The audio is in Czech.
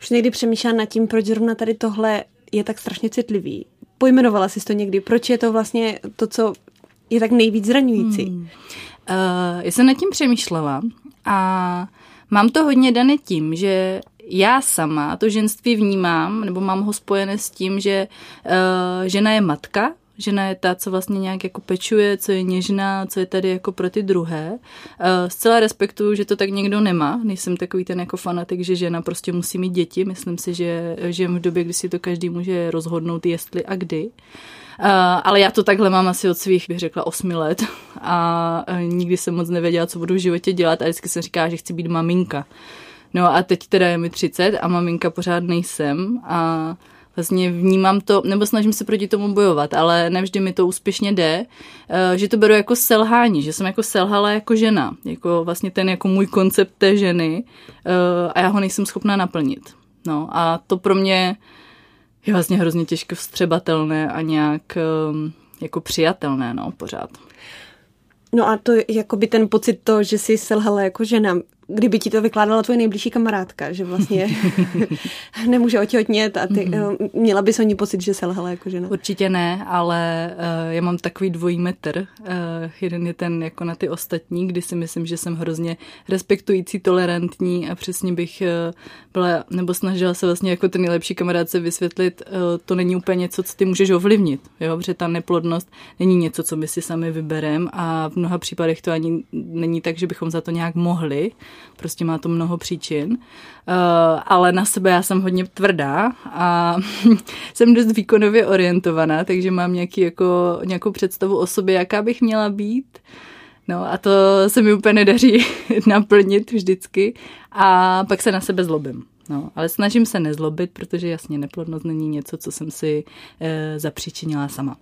Už někdy přemýšlela nad tím, proč zrovna tady tohle je tak strašně citlivý. Pojmenovala jsi to někdy? Proč je to vlastně to, co je tak nejvíc zraňující? Hmm. Uh, já jsem nad tím přemýšlela a mám to hodně dané tím, že já sama to ženství vnímám, nebo mám ho spojené s tím, že uh, žena je matka, žena je ta, co vlastně nějak jako pečuje, co je něžná, co je tady jako pro ty druhé. Uh, zcela respektuju, že to tak někdo nemá. Nejsem takový ten jako fanatik, že žena prostě musí mít děti. Myslím si, že žijem v době, kdy si to každý může rozhodnout, jestli a kdy. Uh, ale já to takhle mám asi od svých, bych řekla, osmi let a uh, nikdy jsem moc nevěděla, co budu v životě dělat a vždycky jsem říkala, že chci být maminka. No a teď teda je mi 30 a maminka pořád nejsem a vlastně vnímám to, nebo snažím se proti tomu bojovat, ale nevždy mi to úspěšně jde, eh, že to beru jako selhání, že jsem jako selhala jako žena, jako vlastně ten jako můj koncept té ženy eh, a já ho nejsem schopná naplnit. No a to pro mě je vlastně hrozně těžko vstřebatelné a nějak eh, jako přijatelné, no, pořád. No a to jako by ten pocit to, že jsi selhala jako žena, kdyby ti to vykládala tvoje nejbližší kamarádka, že vlastně nemůže otěhotnět a ty, mm-hmm. měla bys o ní pocit, že selhala jako žena? Určitě ne, ale uh, já mám takový dvojí metr. Uh, jeden je ten jako na ty ostatní, kdy si myslím, že jsem hrozně respektující, tolerantní a přesně bych uh, byla, nebo snažila se vlastně jako ten nejlepší kamarádce vysvětlit, uh, to není úplně něco, co ty můžeš ovlivnit, jo, protože ta neplodnost není něco, co my si sami vybereme a v mnoha případech to ani není tak, že bychom za to nějak mohli, Prostě má to mnoho příčin. Uh, ale na sebe já jsem hodně tvrdá a jsem dost výkonově orientovaná, takže mám nějaký jako, nějakou představu o sobě, jaká bych měla být. No a to se mi úplně nedaří naplnit vždycky a pak se na sebe zlobím. No, ale snažím se nezlobit, protože jasně neplodnost není něco, co jsem si e, zapříčinila sama.